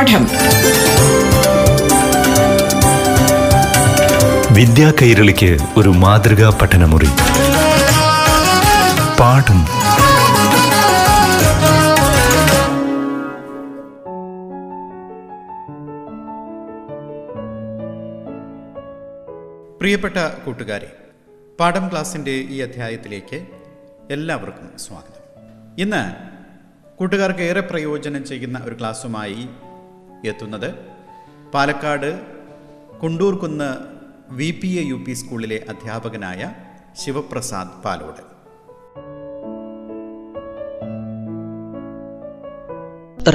പാഠം. വിദ്യാ കൈരളിക്ക് ഒരു മാതൃകാ പഠനമുറി. പാഠം. പ്രിയപ്പെട്ട കൂട്ടുകാരെ പാഠം ക്ലാസിന്റെ ഈ അധ്യായത്തിലേക്ക് എല്ലാവർക്കും സ്വാഗതം. ഇന്ന് കൂട്ടുകാർക്ക് ഏറെ പ്രയോജനം ചെയ്യുന്ന ഒരു ക്ലാസ്സുമായി എത്തുന്നത്. Palakkad Kundoorkunnu V P A U P സ്കൂളിലെ അധ്യാപകനായ ശിവപ്രസാദ് പാലോട്.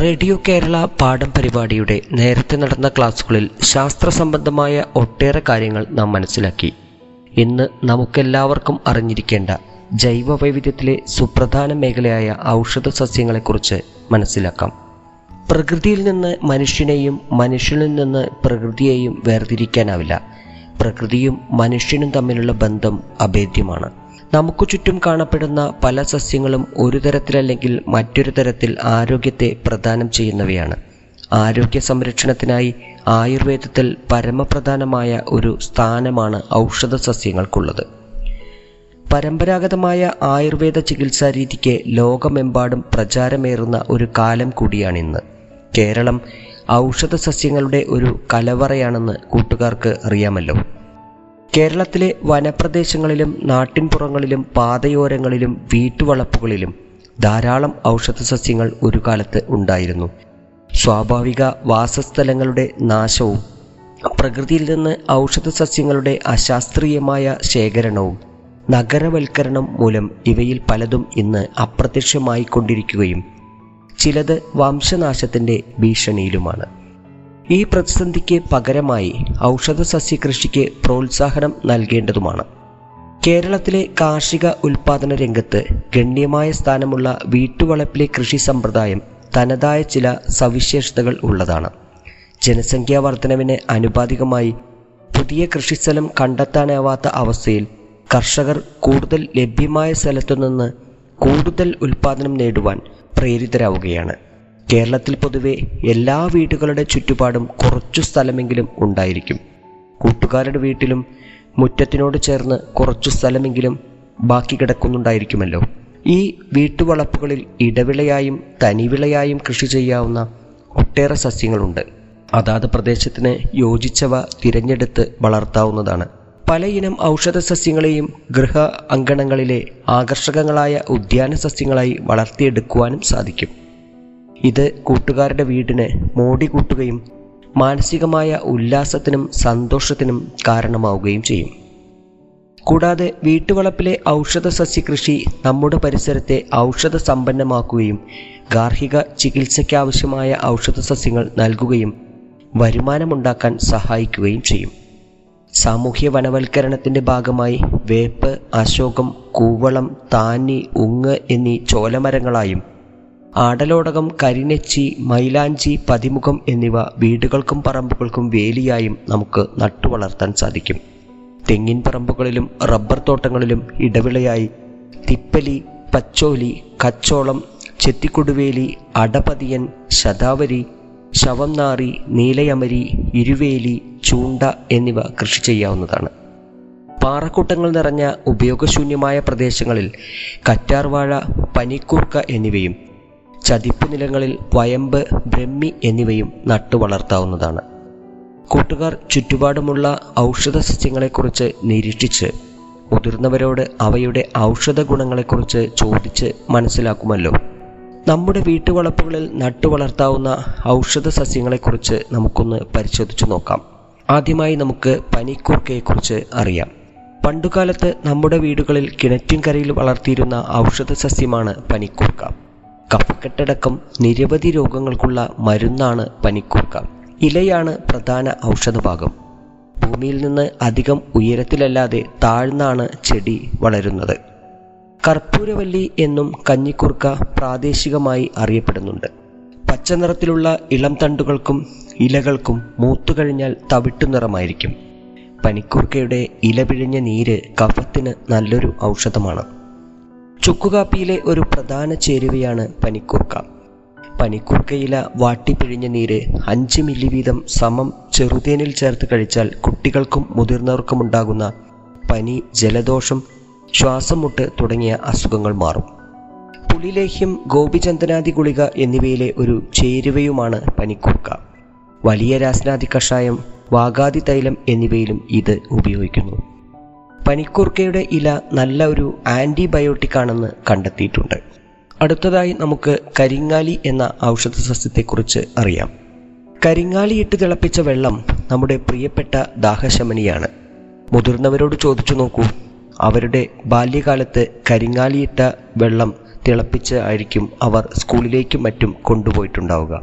റേഡിയോ കേരള പാഠം പരിപാടിയുടെ നേരത്തെ നടന്ന ക്ലാസ്സുകളിൽ ശാസ്ത്ര സംബന്ധമായ ഒട്ടേറെ കാര്യങ്ങൾ നാം മനസ്സിലാക്കി. ഇന്ന് നമുക്കെല്ലാവർക്കും അറിഞ്ഞിരിക്കേണ്ട ജൈവ വൈവിധ്യത്തിലെ സുപ്രധാന മേഖലയായ ഔഷധ സസ്യങ്ങളെക്കുറിച്ച് മനസ്സിലാക്കാം. പ്രകൃതിയിൽ നിന്ന് മനുഷ്യനെയും മനുഷ്യനിൽ നിന്ന് പ്രകൃതിയെയും വേർതിരിക്കാനാവില്ല. പ്രകൃതിയും മനുഷ്യനും തമ്മിലുള്ള ബന്ധം അഭേദ്യമാണ്. നമുക്ക് ചുറ്റും കാണപ്പെടുന്ന പല സസ്യങ്ങളും ഒരു തരത്തിലല്ലെങ്കിൽ മറ്റൊരു തരത്തിൽ ആരോഗ്യത്തെ പ്രദാനം ചെയ്യുന്നവയാണ്. ആരോഗ്യ സംരക്ഷണത്തിനായി ആയുർവേദത്തിൽ പരമപ്രധാനമായ ഒരു സ്ഥാനമാണ് ഔഷധ സസ്യങ്ങൾക്കുള്ളത്. പരമ്പരാഗതമായ ആയുർവേദ ചികിത്സാ രീതിക്ക് ലോകമെമ്പാടും പ്രചാരമേറുന്ന ഒരു കാലം കൂടിയാണിന്ന്. കേരളം ഔഷധ സസ്യങ്ങളുടെ ഒരു കലവറയാണെന്ന് കൂട്ടുകാർക്ക് അറിയാമല്ലോ. കേരളത്തിലെ വനപ്രദേശങ്ങളിലും നാട്ടിൻപുറങ്ങളിലും പാതയോരങ്ങളിലും വീട്ടുവളപ്പുകളിലും ധാരാളം ഔഷധ സസ്യങ്ങൾ ഒരു കാലത്ത് ഉണ്ടായിരുന്നു. സ്വാഭാവിക വാസസ്ഥലങ്ങളുടെ നാശവും പ്രകൃതിയിൽ നിന്ന് ഔഷധ സസ്യങ്ങളുടെ അശാസ്ത്രീയമായ ശേഖരണവും നഗരവൽക്കരണം മൂലം ഇവയിൽ പലതും ഇന്ന് അപ്രത്യക്ഷമായിക്കൊണ്ടിരിക്കുകയും ചിലത് വംശനാശത്തിന്റെ ഭീഷണിയിലുമാണ്. ഈ പ്രതിസന്ധിക്ക് പകരമായി ഔഷധ സസ്യകൃഷിക്ക് പ്രോത്സാഹനം നൽകേണ്ടതുമാണ്. കേരളത്തിലെ കാർഷിക ഉൽപാദന രംഗത്ത് ഗണ്യമായ സ്ഥാനമുള്ള വീട്ടുവളപ്പിലെ കൃഷി സമ്പ്രദായം തനതായ ചില സവിശേഷതകൾ ഉള്ളതാണ്. ജനസംഖ്യാ വർധനവിന് അനുപാതികമായി പുതിയ കൃഷിസ്ഥലം കണ്ടെത്താനാവാത്ത അവസ്ഥയിൽ കർഷകർ കൂടുതൽ ലഭ്യമായ സ്ഥലത്തുനിന്ന് കൂടുതൽ ഉൽപാദനം നേടുവാൻ പ്രേരിതരാവുകയാണ്. കേരളത്തിൽ പൊതുവെ എല്ലാ വീടുകളുടെ ചുറ്റുപാടും കുറച്ചു സ്ഥലമെങ്കിലും ഉണ്ടായിരിക്കും. കൂട്ടുകാരുടെ വീട്ടിലും മുറ്റത്തിനോട് ചേർന്ന് കുറച്ചു സ്ഥലമെങ്കിലും ബാക്കി കിടക്കുന്നുണ്ടായിരിക്കുമല്ലോ. ഈ വീട്ടുവളപ്പുകളിൽ ഇടവിളയായും തനിവിളയായും കൃഷി ചെയ്യാവുന്ന ഒട്ടേറെ സസ്യങ്ങളുണ്ട്. അതാത് പ്രദേശത്തിന് യോജിച്ചവ തിരഞ്ഞെടുത്ത് വളർത്താവുന്നതാണ്. പലയിനം ഔഷധ സസ്യങ്ങളെയും ഗൃഹ അങ്കണങ്ങളിലെ ആകർഷകങ്ങളായ ഉദ്യാന സസ്യങ്ങളായി വളർത്തിയെടുക്കുവാനും സാധിക്കും. ഇത് കൂട്ടുകാരുടെ വീടിന് മോടി കൂട്ടുകയും മാനസികമായ ഉല്ലാസത്തിനും സന്തോഷത്തിനും കാരണമാവുകയും ചെയ്യും. കൂടാതെ വീട്ടുവളപ്പിലെ ഔഷധ സസ്യകൃഷി നമ്മുടെ പരിസരത്തെ ഔഷധ സമ്പന്നമാക്കുകയും ഗാർഹിക ചികിത്സയ്ക്കാവശ്യമായ ഔഷധ സസ്യങ്ങൾ നൽകുകയും വരുമാനമുണ്ടാക്കാൻ സഹായിക്കുകയും ചെയ്യും. സാമൂഹ്യ വനവൽക്കരണത്തിന്റെ ഭാഗമായി വേപ്പ് അശോകം കൂവളം താന്നി ഉങ്ങ് എന്നീ ചോലമരങ്ങളായും ആടലോടകം കരിനെച്ചി മൈലാഞ്ചി പതിമുഖം എന്നിവ വീടുകൾക്കും പറമ്പുകൾക്കും വേലിയായും നമുക്ക് നട്ടുവളർത്താൻ സാധിക്കും. തെങ്ങിൻ പറമ്പുകളിലും റബ്ബർ തോട്ടങ്ങളിലും ഇടവിളയായി തിപ്പലി പച്ചോലി കച്ചോളം ചെത്തിക്കൊടുവേലി അടപതിയൻ ശതാവരി ശവം നാറി നീലയമരി ഇരുവേലി ചൂണ്ട എന്നിവ കൃഷി ചെയ്യാവുന്നതാണ്. പാറക്കൂട്ടങ്ങൾ നിറഞ്ഞ ഉപയോഗശൂന്യമായ പ്രദേശങ്ങളിൽ കറ്റാർവാഴ പനിക്കൂർക്ക എന്നിവയും ചതിപ്പ് നിലങ്ങളിൽ വയമ്പ് ബ്രഹ്മി എന്നിവയും നട്ടു വളർത്താവുന്നതാണ്. കൂട്ടുകാർ ചുറ്റുപാടുമുള്ള ഔഷധ സസ്യങ്ങളെക്കുറിച്ച് നിരീക്ഷിച്ച് മുതിർന്നവരോട് അവയുടെ ഔഷധ ഗുണങ്ങളെക്കുറിച്ച് ചോദിച്ച് മനസ്സിലാക്കുമല്ലോ. നമ്മുടെ വീട്ടുവളപ്പുകളിൽ നട്ടു വളർത്താവുന്ന ഔഷധ സസ്യങ്ങളെക്കുറിച്ച് നമുക്കൊന്ന് പരിശോധിച്ചു നോക്കാം. ആദ്യമായി നമുക്ക് പനിക്കൂർക്കയെക്കുറിച്ച് അറിയാം. പണ്ടുകാലത്ത് നമ്മുടെ വീടുകളിൽ കിണറ്റിൻകരയിൽ വളർത്തിയിരുന്ന ഔഷധ സസ്യമാണ് പനിക്കൂർക്ക. കഫക്കെട്ടടക്കം നിരവധി രോഗങ്ങൾക്കുള്ള മരുന്നാണ് പനിക്കൂർക്ക. ഇലയാണ് പ്രധാന ഔഷധഭാഗം. ഭൂമിയിൽ നിന്ന് അധികം ഉയരത്തിലല്ലാതെ താഴ്ന്നാണ് ചെടി വളരുന്നത്. കർപ്പൂരവല്ലി എന്നും കഞ്ഞിക്കുർക്ക പ്രാദേശികമായി അറിയപ്പെടുന്നുണ്ട്. പച്ച നിറത്തിലുള്ള ഇളം തണ്ടുകൾക്കും ഇലകൾക്കും മൂത്തുകഴിഞ്ഞാൽ തവിട്ടു നിറമായിരിക്കും. പനിക്കുർക്കയുടെ ഇല പിഴിഞ്ഞ നീര് കഫത്തിന് നല്ലൊരു ഔഷധമാണ്. ചുക്കുകാപ്പിയിലെ ഒരു പ്രധാന ചേരുവയാണ് പനിക്കൂർക്ക. പനിക്കൂർക്കയില വാട്ടിപ്പിഴിഞ്ഞ നീര് അഞ്ച് മില്ലി വീതം സമം ചെറുതേനിൽ ചേർത്ത് കഴിച്ചാൽ കുട്ടികൾക്കും മുതിർന്നവർക്കും ഉണ്ടാകുന്ന പനി ജലദോഷം ശ്വാസം മുട്ട് തുടങ്ങിയ അസുഖങ്ങൾ മാറും. പുളിലേഹ്യം ഗോപിചന്ദനാദി ഗുളിക എന്നിവയിലെ ഒരു ചേരുവയുമാണ് പനിക്കൂർക്ക. വലിയ രാസനാദി കഷായം വാഗാതി തൈലം എന്നിവയിലും ഇത് ഉപയോഗിക്കുന്നു. പനിക്കൂർക്കയുടെ ഇല നല്ല ഒരു ആന്റിബയോട്ടിക് ആണെന്ന് കണ്ടെത്തിയിട്ടുണ്ട്. അടുത്തതായി നമുക്ക് കരിങ്ങാലി എന്ന ഔഷധ സസ്യത്തെക്കുറിച്ച് അറിയാം. കരിങ്ങാലി ഇട്ട് തിളപ്പിച്ച വെള്ളം നമ്മുടെ പ്രിയപ്പെട്ട ദാഹശമനിയാണ്. മുതിർന്നവരോട് ചോദിച്ചു നോക്കൂ. അവരുടെ ബാല്യകാലത്ത് കരിങ്ങാലിയിട്ട വെള്ളം തിളപ്പിച്ച് ആയിരിക്കും അവർ സ്കൂളിലേക്കും മറ്റും കൊണ്ടുപോയിട്ടുണ്ടാവുക.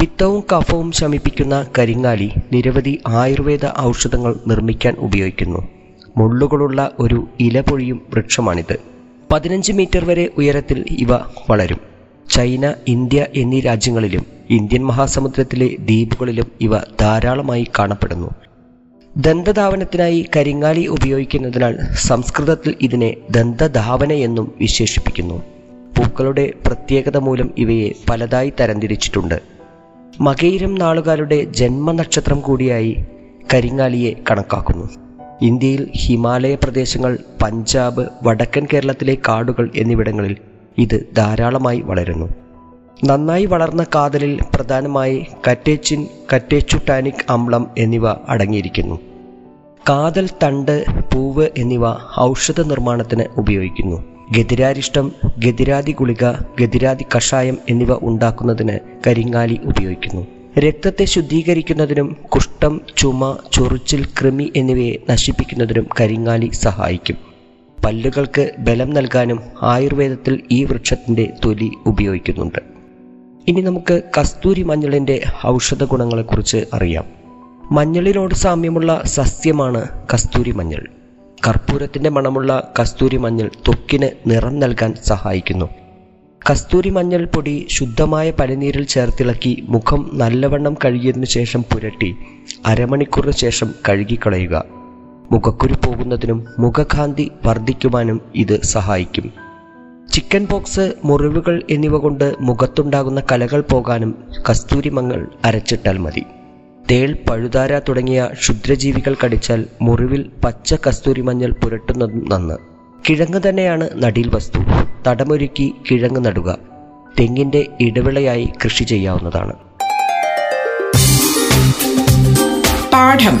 പിത്തവും കഫവും ശമിപ്പിക്കുന്ന കരിങ്ങാലി നിരവധി ആയുർവേദ ഔഷധങ്ങൾ നിർമ്മിക്കാൻ ഉപയോഗിക്കുന്നു. മുള്ളുകളുള്ള ഒരു ഇലപൊഴിയും വൃക്ഷമാണിത്. പതിനഞ്ച് മീറ്റർ വരെ ഉയരത്തിൽ ഇവ വളരും. ചൈന ഇന്ത്യ എന്നീ രാജ്യങ്ങളിലും ഇന്ത്യൻ മഹാസമുദ്രത്തിലെ ദ്വീപുകളിലും ഇവ ധാരാളമായി കാണപ്പെടുന്നു. ദന്തധാവനത്തിനായി കരിങ്ങാളി ഉപയോഗിക്കുന്നതിനാൽ സംസ്കൃതത്തിൽ ഇതിനെ ദന്തധാവന എന്നും വിശേഷിപ്പിക്കുന്നു. പൂക്കളുടെ പ്രത്യേകത മൂലം ഇവയെ പലതായി തരംതിരിച്ചിട്ടുണ്ട്. മകയിരം നാളുകാരുടെ ജന്മനക്ഷത്രം കൂടിയായി കരിങ്ങാലിയെ കണക്കാക്കുന്നു. ഇന്ത്യയിൽ ഹിമാലയ പ്രദേശങ്ങൾ പഞ്ചാബ് വടക്കൻ കേരളത്തിലെ കാടുകൾ എന്നിവിടങ്ങളിൽ ഇത് ധാരാളമായി വളരുന്നു. നന്നായി വളർന്ന കാതലിൽ പ്രധാനമായി കറ്റേച്ചിൻ കറ്റേച്ചുട്ടാനിക് അമ്ലം എന്നിവ അടങ്ങിയിരിക്കുന്നു. കാതൽ തണ്ട് പൂവ് എന്നിവ ഔഷധ നിർമ്മാണത്തിന് ഉപയോഗിക്കുന്നു. ഗതിരാരിഷ്ടം ഗതിരാതി ഗുളിക ഗതിരാതി കഷായം എന്നിവ ഉണ്ടാക്കുന്നതിന് കരിങ്ങാലി ഉപയോഗിക്കുന്നു. രക്തത്തെ ശുദ്ധീകരിക്കുന്നതിനും കുഷ്ഠം ചുമ ചൊറിച്ചിൽ കൃമി എന്നിവയെ നശിപ്പിക്കുന്നതിനും കരിങ്ങാലി സഹായിക്കും. പല്ലുകൾക്ക് ബലം നൽകാനും ആയുർവേദത്തിൽ ഈ വൃക്ഷത്തിന്റെ തൊലി ഉപയോഗിക്കുന്നുണ്ട്. ഇനി നമുക്ക് കസ്തൂരി മഞ്ഞളിന്റെ ഔഷധ ഗുണങ്ങളെക്കുറിച്ച് അറിയാം. മഞ്ഞളിനോട് സാമ്യമുള്ള സസ്യമാണ് കസ്തൂരി മഞ്ഞൾ. കർപ്പൂരത്തിന്റെ മണമുള്ള കസ്തൂരി മഞ്ഞൾ ത്വക്കിന് നിറം നൽകാൻ സഹായിക്കുന്നു. കസ്തൂരി മഞ്ഞൾ പൊടി ശുദ്ധമായ പനിനീരിൽ ചേർത്തിളക്കി മുഖം നല്ലവണ്ണം കഴുകിയതിനു ശേഷം പുരട്ടി അരമണിക്കൂറിന് ശേഷം കഴുകിക്കളയുക. മുഖക്കുരു പോകുന്നതിനും മുഖകാന്തി വർദ്ധിക്കുവാനും ഇത് സഹായിക്കും. ചിക്കൻ പോക്സ് മുറിവുകൾ എന്നിവ കൊണ്ട് മുഖത്തുണ്ടാകുന്ന കലകൾ പോകാനും കസ്തൂരി മങ്ങൾ അരച്ചിട്ടാൽ മതി. തേൾ പഴുതാര തുടങ്ങിയ ക്ഷുദ്രജീവികൾ കടിച്ചാൽ മുറിവിൽ പച്ച കസ്തൂരി മഞ്ഞൾ പുരട്ടുന്നതും നന്ന്. കിഴങ്ങ് തന്നെയാണ് നടീൽ വസ്തു. തടമൊരുക്കി കിഴങ്ങ് നടുക. തെങ്ങിന്റെ ഇടവിളയായി കൃഷി ചെയ്യാവുന്നതാണ്. പാഠം.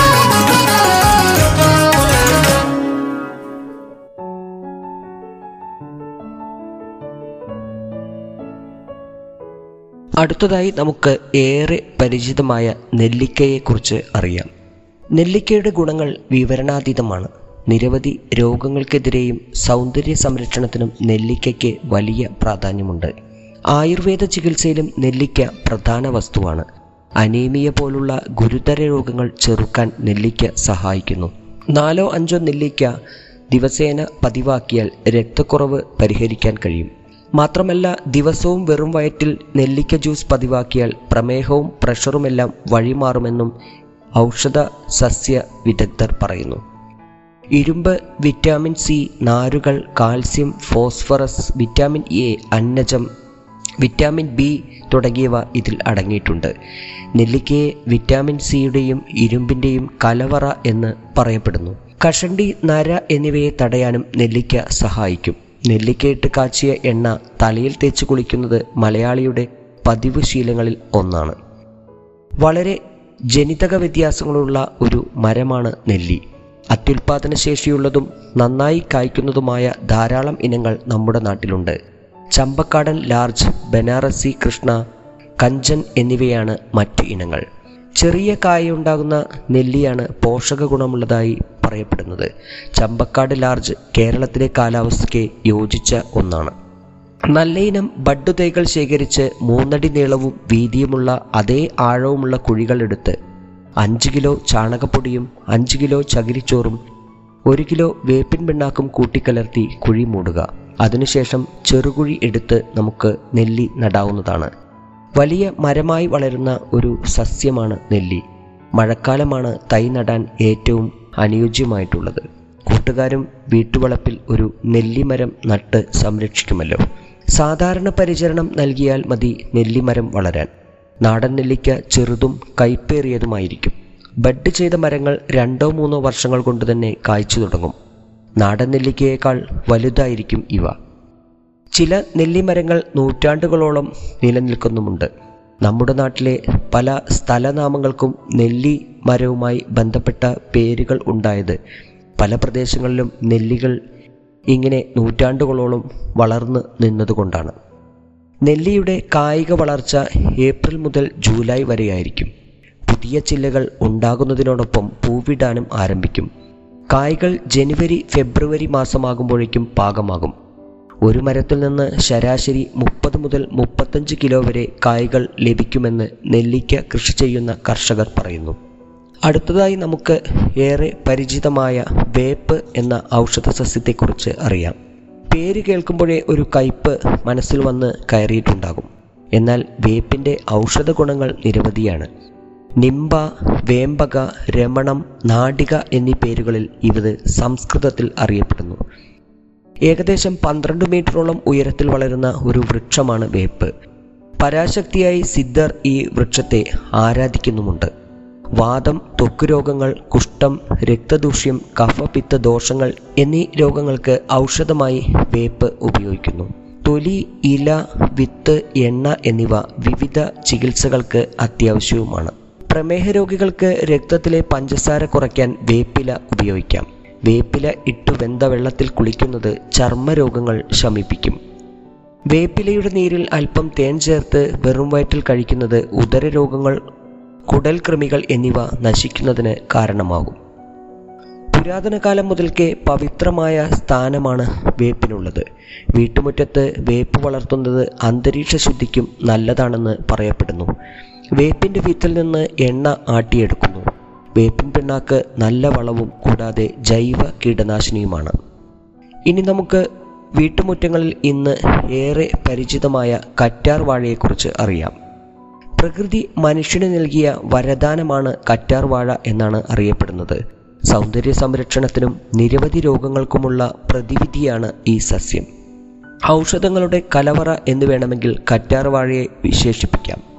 അടുത്തതായി നമുക്ക് ഏറെ പരിചിതമായ നെല്ലിക്കയെക്കുറിച്ച് അറിയാം. നെല്ലിക്കയുടെ ഗുണങ്ങൾ വിവരണാതീതമാണ്. നിരവധി രോഗങ്ങൾക്കെതിരെയും സൗന്ദര്യ സംരക്ഷണത്തിനും നെല്ലിക്കയ്ക്ക് വലിയ പ്രാധാന്യമുണ്ട്. ആയുർവേദ ചികിത്സയിലും നെല്ലിക്ക പ്രധാന വസ്തുവാണ്. അനീമിയ പോലുള്ള ഗുരുതര രോഗങ്ങൾ ചെറുക്കാൻ നെല്ലിക്ക സഹായിക്കുന്നു. നാലോ അഞ്ചോ നെല്ലിക്ക ദിവസേന പതിവാക്കിയാൽ രക്തക്കുറവ് പരിഹരിക്കാൻ കഴിയും. മാത്രമല്ല ദിവസവും വെറും വയറ്റിൽ നെല്ലിക്ക ജ്യൂസ് പതിവാക്കിയാൽ പ്രമേഹവും പ്രഷറുമെല്ലാം വഴിമാറുമെന്നും ഔഷധ സസ്യ വിദഗ്ധർ പറയുന്നു. ഇരുമ്പ് വിറ്റാമിൻ സി നാരുകൾ കാൽസ്യം ഫോസ്ഫറസ് വിറ്റാമിൻ എ അന്നജം വിറ്റാമിൻ ബി തുടങ്ങിയവ ഇതിൽ അടങ്ങിയിട്ടുണ്ട്. നെല്ലിക്കയെ വിറ്റാമിൻ സിയുടെയും ഇരുമ്പിന്റെയും കലവറ എന്ന് പറയപ്പെടുന്നു. കഷണ്ടി നര എന്നിവയെ തടയാനും നെല്ലിക്ക സഹായിക്കും. നെല്ലിക്കയിട്ട് കാച്ചിയ എണ്ണ തലയിൽ തേച്ച് കുളിക്കുന്നത് മലയാളിയുടെ പതിവ് ശീലങ്ങളിൽ ഒന്നാണ്. വളരെ ജനിതക വ്യത്യാസങ്ങളുള്ള ഒരു മരമാണ് നെല്ലി. അത്യുൽപാദന ശേഷിയുള്ളതും നന്നായി കായ്ക്കുന്നതുമായ ധാരാളം ഇനങ്ങൾ നമ്മുടെ നാട്ടിലുണ്ട്. ചമ്പക്കാടൻ ലാർജ് ബനാറസി കൃഷ്ണ കഞ്ചൻ എന്നിവയാണ് മറ്റ് ഇനങ്ങൾ. ചെറിയ കായുണ്ടാകുന്ന നെല്ലിയാണ് പോഷക ഗുണമുള്ളതായി പറയപ്പെടുന്നത്. ചമ്പക്കാട് ലാർജ് കേരളത്തിലെ കാലാവസ്ഥയ്ക്ക് യോജിച്ച ഒന്നാണ്. നല്ല ഇനം ബഡ് തൈകൾ ശേഖരിച്ച് മൂന്നടി നീളവും വീതിയുമുള്ള അതേ ആഴവുമുള്ള കുഴികളെടുത്ത് അഞ്ച് കിലോ ചാണകപ്പൊടിയും അഞ്ച് കിലോ ചകിരിച്ചോറും ഒരു കിലോ വേപ്പിൻ പിണ്ണാക്കും കൂട്ടിക്കലർത്തി കുഴി മൂടുക. അതിനുശേഷം ചെറുകുഴി എടുത്ത് നമുക്ക് നെല്ലി നടാവുന്നതാണ്. വലിയ മരമായി വളരുന്ന ഒരു സസ്യമാണ് നെല്ലി. മഴക്കാലമാണ് തൈ നടാൻ ഏറ്റവും അനുയോജ്യമായിട്ടുള്ളത്. കൂട്ടുകാരും വീട്ടുവളപ്പിൽ ഒരു നെല്ലിമരം നട്ട് സംരക്ഷിക്കുമല്ലോ. സാധാരണ പരിചരണം നൽകിയാൽ മതി നെല്ലിമരം വളരാൻ. നാടൻ നെല്ലിക്ക ചെറുതും കൈപ്പേറിയതുമായിരിക്കും. ബഡ് ചെയ്ത മരങ്ങൾ രണ്ടോ മൂന്നോ വർഷങ്ങൾ കൊണ്ട് തന്നെ കായ്ച്ചു തുടങ്ങും. നാടൻ നെല്ലിക്കയേക്കാൾ വലുതായിരിക്കും ഇവ. ചില നെല്ലിമരങ്ങൾ നൂറ്റാണ്ടുകളോളം നിലനിൽക്കുന്നുമുണ്ട്. നമ്മുടെ നാട്ടിലെ പല സ്ഥലനാമങ്ങൾക്കും നെല്ലി മരവുമായി ബന്ധപ്പെട്ട പേരുകൾ ഉണ്ടായത് പല പ്രദേശങ്ങളിലും നെല്ലികൾ ഇങ്ങനെ നൂറ്റാണ്ടുകളോളം വളർന്നു നിന്നതുകൊണ്ടാണ്. നെല്ലിയുടെ കായിക വളർച്ച ഏപ്രിൽ മുതൽ ജൂലൈ വരെയായിരിക്കും. പുതിയ ചില്ലകൾ ഉണ്ടാകുന്നതിനോടൊപ്പം പൂവിടാനും ആരംഭിക്കും. കായ്കൾ ജനുവരി ഫെബ്രുവരി മാസമാകുമ്പോഴേക്കും പാകമാകും. ഒരു മരത്തിൽ നിന്ന് ശരാശരി മുപ്പത് മുതൽ മുപ്പത്തഞ്ച് കിലോ വരെ കായ്കൾ ലഭിക്കുമെന്ന് നെല്ലിക്ക കൃഷി ചെയ്യുന്ന കർഷകർ പറയുന്നു. അടുത്തതായി നമുക്ക് ഏറെ പരിചിതമായ വേപ്പ് എന്ന ഔഷധ സസ്യത്തെക്കുറിച്ച് അറിയാം. പേര് കേൾക്കുമ്പോഴേ ഒരു കയ്പ് മനസ്സിൽ വന്ന് കയറിയിട്ടുണ്ടാകും. എന്നാൽ വേപ്പിന്റെ ഔഷധ ഗുണങ്ങൾ നിരവധിയാണ്. നിംബ വേമ്പക രമണം നാടിക എന്നീ പേരുകളിൽ ഇവത് സംസ്കൃതത്തിൽ അറിയപ്പെടുന്നു. ഏകദേശം പന്ത്രണ്ട് മീറ്ററോളം ഉയരത്തിൽ വളരുന്ന ഒരു വൃക്ഷമാണ് വേപ്പ്. പരാശക്തിയായി സിദ്ധർ ഈ വൃക്ഷത്തെ ആരാധിക്കുന്നുമുണ്ട്. വാദം ത്വക്ക് രോഗങ്ങൾ കുഷ്ഠം രക്തദൂഷ്യം കഫപിത്ത ദോഷങ്ങൾ എന്നീ രോഗങ്ങൾക്ക് ഔഷധമായി വേപ്പ് ഉപയോഗിക്കുന്നു. തൊലി ഇല വിത്ത് എണ്ണ എന്നിവ വിവിധ ചികിത്സകൾക്ക് അത്യാവശ്യവുമാണ്. പ്രമേഹ രോഗികൾക്ക് രക്തത്തിലെ പഞ്ചസാര കുറയ്ക്കാൻ വേപ്പില ഉപയോഗിക്കാം. വേപ്പില ഇട്ടു വെന്ത വെള്ളത്തിൽ കുളിക്കുന്നത് ചർമ്മരോഗങ്ങൾ ശമിപ്പിക്കും. വേപ്പിലയുടെ നീരിൽ അല്പം തേൻ ചേർത്ത് വെറും വയറ്റിൽ കഴിക്കുന്നത് ഉദരരോഗങ്ങൾ കുടൽ കൃമികൾ എന്നിവ നശിക്കുന്നതിന് കാരണമാകും. പുരാതന കാലം മുതൽക്കേ പവിത്രമായ സ്ഥാനമാണ് വേപ്പിനുള്ളത്. വീട്ടുമുറ്റത്ത് വേപ്പ് വളർത്തുന്നത് അന്തരീക്ഷ ശുദ്ധിക്കും നല്ലതാണെന്ന് പറയപ്പെടുന്നു. വേപ്പിന്റെ വിത്തിൽ നിന്ന് എണ്ണ ആട്ടിയെടുക്കുന്നു. വേപ്പിൻ പിണ്ണാക്ക് നല്ല വളവും കൂടാതെ ജൈവ കീടനാശിനിയുമാണ്. ഇനി നമുക്ക് വീട്ടുമുറ്റങ്ങളിൽ ഇന്ന് ഏറെ പരിചിതമായ കറ്റാർ വാഴയെക്കുറിച്ച് അറിയാം. പ്രകൃതി മനുഷ്യന് നൽകിയ വരദാനമാണ് കറ്റാർ വാഴ എന്നാണ് അറിയപ്പെടുന്നത്. സൗന്ദര്യ സംരക്ഷണത്തിനും നിരവധി രോഗങ്ങൾക്കുമുള്ള പ്രതിവിധിയാണ് ഈ സസ്യം. ഔഷധങ്ങളുടെ കലവറ എന്ന് വേണമെങ്കിൽ കറ്റാർ വാഴയെ വിശേഷിപ്പിക്കാം.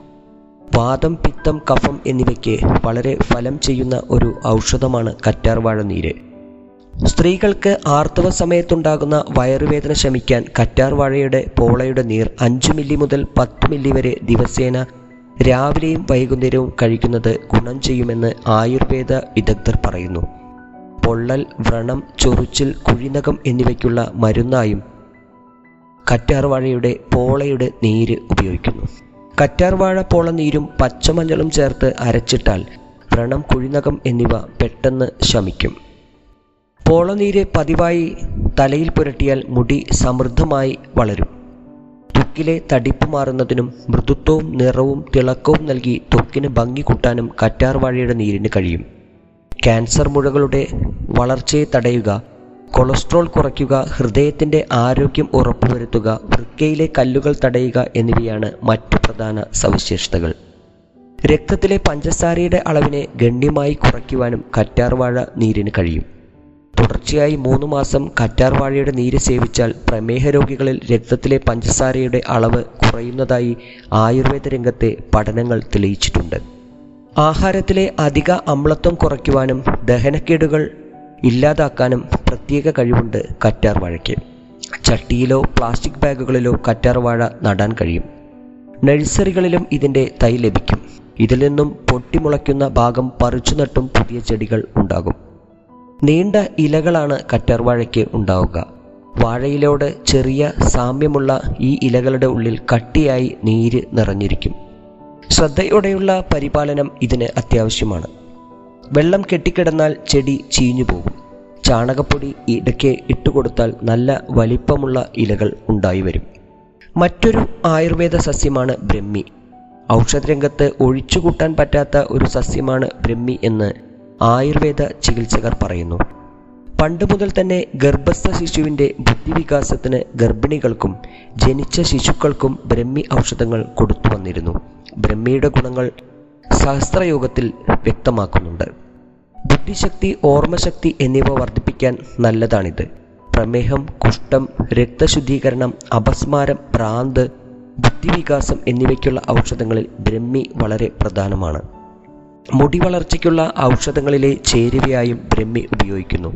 വാദം പിത്തം കഫം എന്നിവയ്ക്ക് വളരെ ഫലം ചെയ്യുന്ന ഒരു ഔഷധമാണ് കറ്റാർവാഴ നീര് സ്ത്രീകൾക്ക് ആർത്തവ സമയത്തുണ്ടാകുന്ന വയറുവേദന ശമിക്കാൻ കറ്റാർവാഴയുടെ പോളയുടെ നീർ അഞ്ച് മില്ലി മുതൽ പത്ത് മില്ലി വരെ ദിവസേന രാവിലെയും വൈകുന്നേരവും കഴിക്കുന്നത് ഗുണം ചെയ്യുമെന്ന് ആയുർവേദ വിദഗ്ധർ പറയുന്നു. പൊള്ളൽ വ്രണം ചൊറിച്ചിൽ കുഴിനകം എന്നിവയ്ക്കുള്ള മരുന്നായും കറ്റാർവാഴയുടെ പോളയുടെ നീര് ഉപയോഗിക്കുന്നു. കറ്റാർവാഴ പോള നീരും പച്ചമഞ്ഞളും ചേർത്ത് അരച്ചിട്ടാൽ വ്രണം കുഴിനകം എന്നിവ പെട്ടെന്ന് ശമിക്കും. പോളനീര് പതിവായി തലയിൽ പുരട്ടിയാൽ മുടി സമൃദ്ധമായി വളരും. ത്വക്കിലെ തടിപ്പ് മാറുന്നതിനും മൃദുത്വവും നിറവും തിളക്കവും നൽകി ത്വക്കിന് ഭംഗി കൂട്ടാനും കറ്റാർവാഴയുടെ നീരിന് കഴിയും. ക്യാൻസർ മുഴകളുടെ വളർച്ചയെ തടയുക കൊളസ്ട്രോൾ കുറയ്ക്കുക ഹൃദയത്തിന്റെ ആരോഗ്യം ഉറപ്പുവരുത്തുക വൃക്കയിലെ കല്ലുകൾ തടയുക എന്നിവയാണ് മറ്റു പ്രധാന സവിശേഷതകൾ. രക്തത്തിലെ പഞ്ചസാരയുടെ അളവിനെ ഗണ്യമായി കുറയ്ക്കുവാനും കറ്റാർവാഴ നീരിന് കഴിയും. തുടർച്ചയായി മൂന്ന് മാസം കറ്റാർവാഴയുടെ നീര് സേവിച്ചാൽ പ്രമേഹ രോഗികളിൽ രക്തത്തിലെ പഞ്ചസാരയുടെ അളവ് കുറയുന്നതായി ആയുർവേദ രംഗത്തെ പഠനങ്ങൾ തെളിയിച്ചിട്ടുണ്ട്. ആഹാരത്തിലെ അധിക അമ്ലത്വം കുറയ്ക്കുവാനും ദഹനക്കേടുകൾ ഇല്ലാതാക്കാനും പ്രത്യേക കഴിവുണ്ട് കറ്റാർവാഴയ്ക്ക്. ചട്ടിയിലോ പ്ലാസ്റ്റിക് ബാഗുകളിലോ കറ്റാർവാഴ നടാൻ കഴിയും. നഴ്സറികളിലും ഇതിന്റെ തൈ ലഭിക്കും. ഇതിൽ നിന്നും പൊട്ടിമുളയ്ക്കുന്ന ഭാഗം പറിച്ചു നട്ടും പുതിയ ചെടികൾ ഉണ്ടാകും. നീണ്ട ഇലകളാണ് കറ്റർവാഴയ്ക്ക് ഉണ്ടാവുക. വാഴയിലോട് ചെറിയ സാമ്യമുള്ള ഈ ഇലകളുടെ ഉള്ളിൽ കട്ടിയായി നീര് നിറഞ്ഞിരിക്കും. ശ്രദ്ധയോടെയുള്ള പരിപാലനം ഇതിന് അത്യാവശ്യമാണ്. വെള്ളം കെട്ടിക്കിടന്നാൽ ചെടി ചീഞ്ഞു പോകും. ചാണകപ്പൊടി ഇടയ്ക്ക് ഇട്ടുകൊടുത്താൽ നല്ല വലിപ്പമുള്ള ഇലകൾ ഉണ്ടായി വരും. മറ്റൊരു ആയുർവേദ സസ്യമാണ് ബ്രഹ്മി. ഔഷധരംഗത്ത് ഒഴിച്ചുകൂട്ടാൻ പറ്റാത്ത ഒരു സസ്യമാണ് ബ്രഹ്മി എന്ന് ആയുർവേദ ചികിത്സകർ പറയുന്നു. പണ്ട് മുതൽ തന്നെ ഗർഭസ്ഥ ശിശുവിന്റെ ബുദ്ധിവികാസത്തിന് ഗർഭിണികൾക്കും ജനിച്ച ശിശുക്കൾക്കും ബ്രഹ്മി ഔഷധങ്ങൾ കൊടുത്തു വന്നിരുന്നു. ബ്രഹ്മിയുടെ ഗുണങ്ങൾ സഹസ്രയോഗത്തിൽ വ്യക്തമാക്കുന്നുണ്ട്. ബുദ്ധിശക്തി ഓർമ്മശക്തി എന്നിവ വർദ്ധിപ്പിക്കാൻ നല്ലതാണിത്. പ്രമേഹം കുഷ്ഠം രക്തശുദ്ധീകരണം അപസ്മാരം പ്രാന്ത് ബുദ്ധിവികാസം എന്നിവയ്ക്കുള്ള ഔഷധങ്ങളിൽ ബ്രഹ്മി വളരെ പ്രധാനമാണ്. മുടി വളർച്ചയ്ക്കുള്ള ഔഷധങ്ങളിലെ ചേരുവയായും ബ്രഹ്മി ഉപയോഗിക്കുന്നു.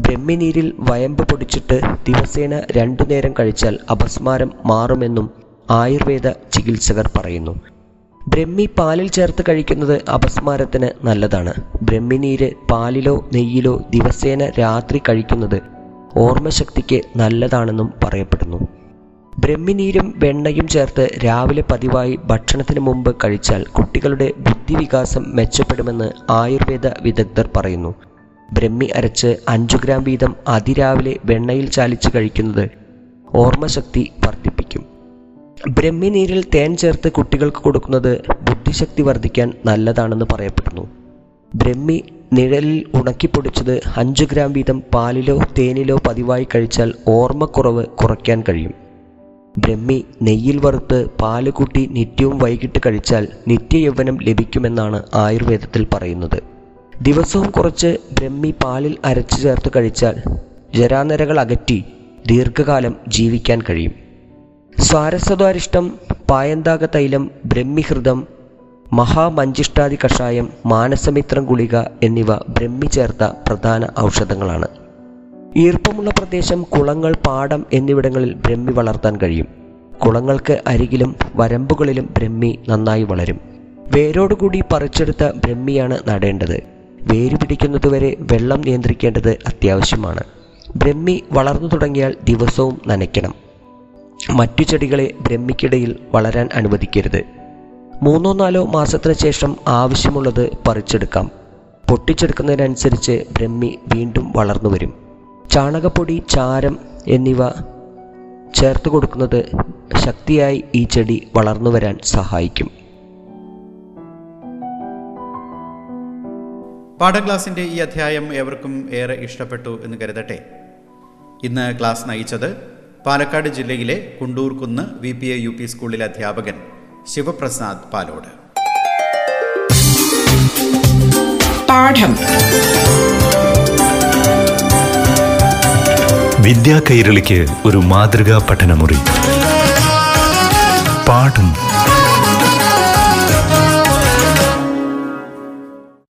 ബ്രഹ്മി നീരിൽ വയമ്പ് പൊടിച്ചിട്ട് ദിവസേന രണ്ടു നേരം കഴിച്ചാൽ അപസ്മാരം മാറുമെന്നും ആയുർവേദ ചികിത്സകർ പറയുന്നു. ബ്രഹ്മി പാലിൽ ചേർത്ത് കഴിക്കുന്നത് അപസ്മാരത്തിന് നല്ലതാണ്. ബ്രഹ്മിനീര് പാലിലോ നെയ്യിലോ ദിവസേന രാത്രി കഴിക്കുന്നത് ഓർമ്മശക്തിക്ക് നല്ലതാണെന്നും പറയപ്പെടുന്നു. ബ്രഹ്മിനീരും വെണ്ണയും ചേർത്ത് രാവിലെ പതിവായി ഭക്ഷണത്തിന് മുമ്പ് കഴിച്ചാൽ കുട്ടികളുടെ ബുദ്ധിവികാസം മെച്ചപ്പെടുമെന്ന് ആയുർവേദ വിദഗ്ധർ പറയുന്നു. ബ്രഹ്മി അരച്ച് അഞ്ചു ഗ്രാം വീതം അതിരാവിലെ വെണ്ണയിൽ ചാലിച്ച് കഴിക്കുന്നത് ഓർമ്മശക്തി വർദ്ധിപ്പിക്കും. ബ്രഹ്മിനീരിൽ തേൻ ചേർത്ത് കുട്ടികൾക്ക് കൊടുക്കുന്നത് ബുദ്ധിശക്തി വർദ്ധിക്കാൻ നല്ലതാണെന്ന് പറയപ്പെടുന്നു. ബ്രഹ്മി നിഴലിൽ ഉണക്കിപ്പൊടിച്ചത് അഞ്ച് ഗ്രാം വീതം പാലിലോ തേനിലോ പതിവായി കഴിച്ചാൽ ഓർമ്മക്കുറവ് കുറയ്ക്കാൻ കഴിയും. ബ്രഹ്മി നെയ്യിൽ വറുത്ത് പാൽ കൂട്ടി നിത്യവും വൈകിട്ട് കഴിച്ചാൽ നിത്യയൗവനം ലഭിക്കുമെന്നാണ് ആയുർവേദത്തിൽ പറയുന്നത്. ദിവസവും കുറച്ച് ബ്രഹ്മി പാലിൽ അരച്ചു ചേർത്ത് കഴിച്ചാൽ ജരാനരകൾ അകറ്റി ദീർഘകാലം ജീവിക്കാൻ കഴിയും. സ്വാരസ്വതാരിഷ്ടം പായന്താക തൈലം ബ്രഹ്മിഹൃതം മഹാമഞ്ചിഷ്ടാദി കഷായം മാനസമിത്രം ഗുളിക എന്നിവ ബ്രഹ്മി ചേർത്ത പ്രധാന ഔഷധങ്ങളാണ്. ഈർപ്പമുള്ള പ്രദേശം കുളങ്ങൾ പാടം എന്നിവിടങ്ങളിൽ ബ്രഹ്മി വളർത്താൻ കഴിയും. കുളങ്ങൾക്ക് അരികിലും വരമ്പുകളിലും ബ്രഹ്മി നന്നായി വളരും. വേരോടുകൂടി പറിച്ചെടുത്ത ബ്രഹ്മിയാണ് നടേണ്ടത്. വേര് പിടിക്കുന്നതുവരെ വെള്ളം നിയന്ത്രിക്കേണ്ടത് അത്യാവശ്യമാണ്. ബ്രഹ്മി വളർന്നു തുടങ്ങിയാൽ ദിവസവും നനയ്ക്കണം. മറ്റു ചെടികളെ ബ്രഹ്മിക്കിടയിൽ വളരാൻ അനുവദിക്കരുത്. മൂന്നോ നാലോ മാസത്തിന് ശേഷം ആവശ്യമുള്ളത് പറിച്ചെടുക്കാം. പൊട്ടിച്ചെടുക്കുന്നതിനനുസരിച്ച് ബ്രഹ്മി വീണ്ടും വളർന്നു വരും. ചാണകപ്പൊടി ചാരം എന്നിവ ചേർത്ത് കൊടുക്കുന്നത് ശക്തിയായി ഈ ചെടി വളർന്നു വരാൻ സഹായിക്കും. പാഠക്ലാസിന്റെ ഈ അധ്യായം ഏവർക്കും ഏറെ ഇഷ്ടപ്പെട്ടു എന്ന് കരുതട്ടെ. ഇന്ന് ക്ലാസ് നയിച്ചത് പാലക്കാട് ജില്ലയിലെ Kundoorkunnu V P A U P സ്കൂളിലെ അധ്യാപകൻ ശിവപ്രസാദ് പാലോട്. പാഠം. വിദ്യാ കൈരളിക്ക് ഒരു മാതൃകാ പഠനമുറി. പാഠം.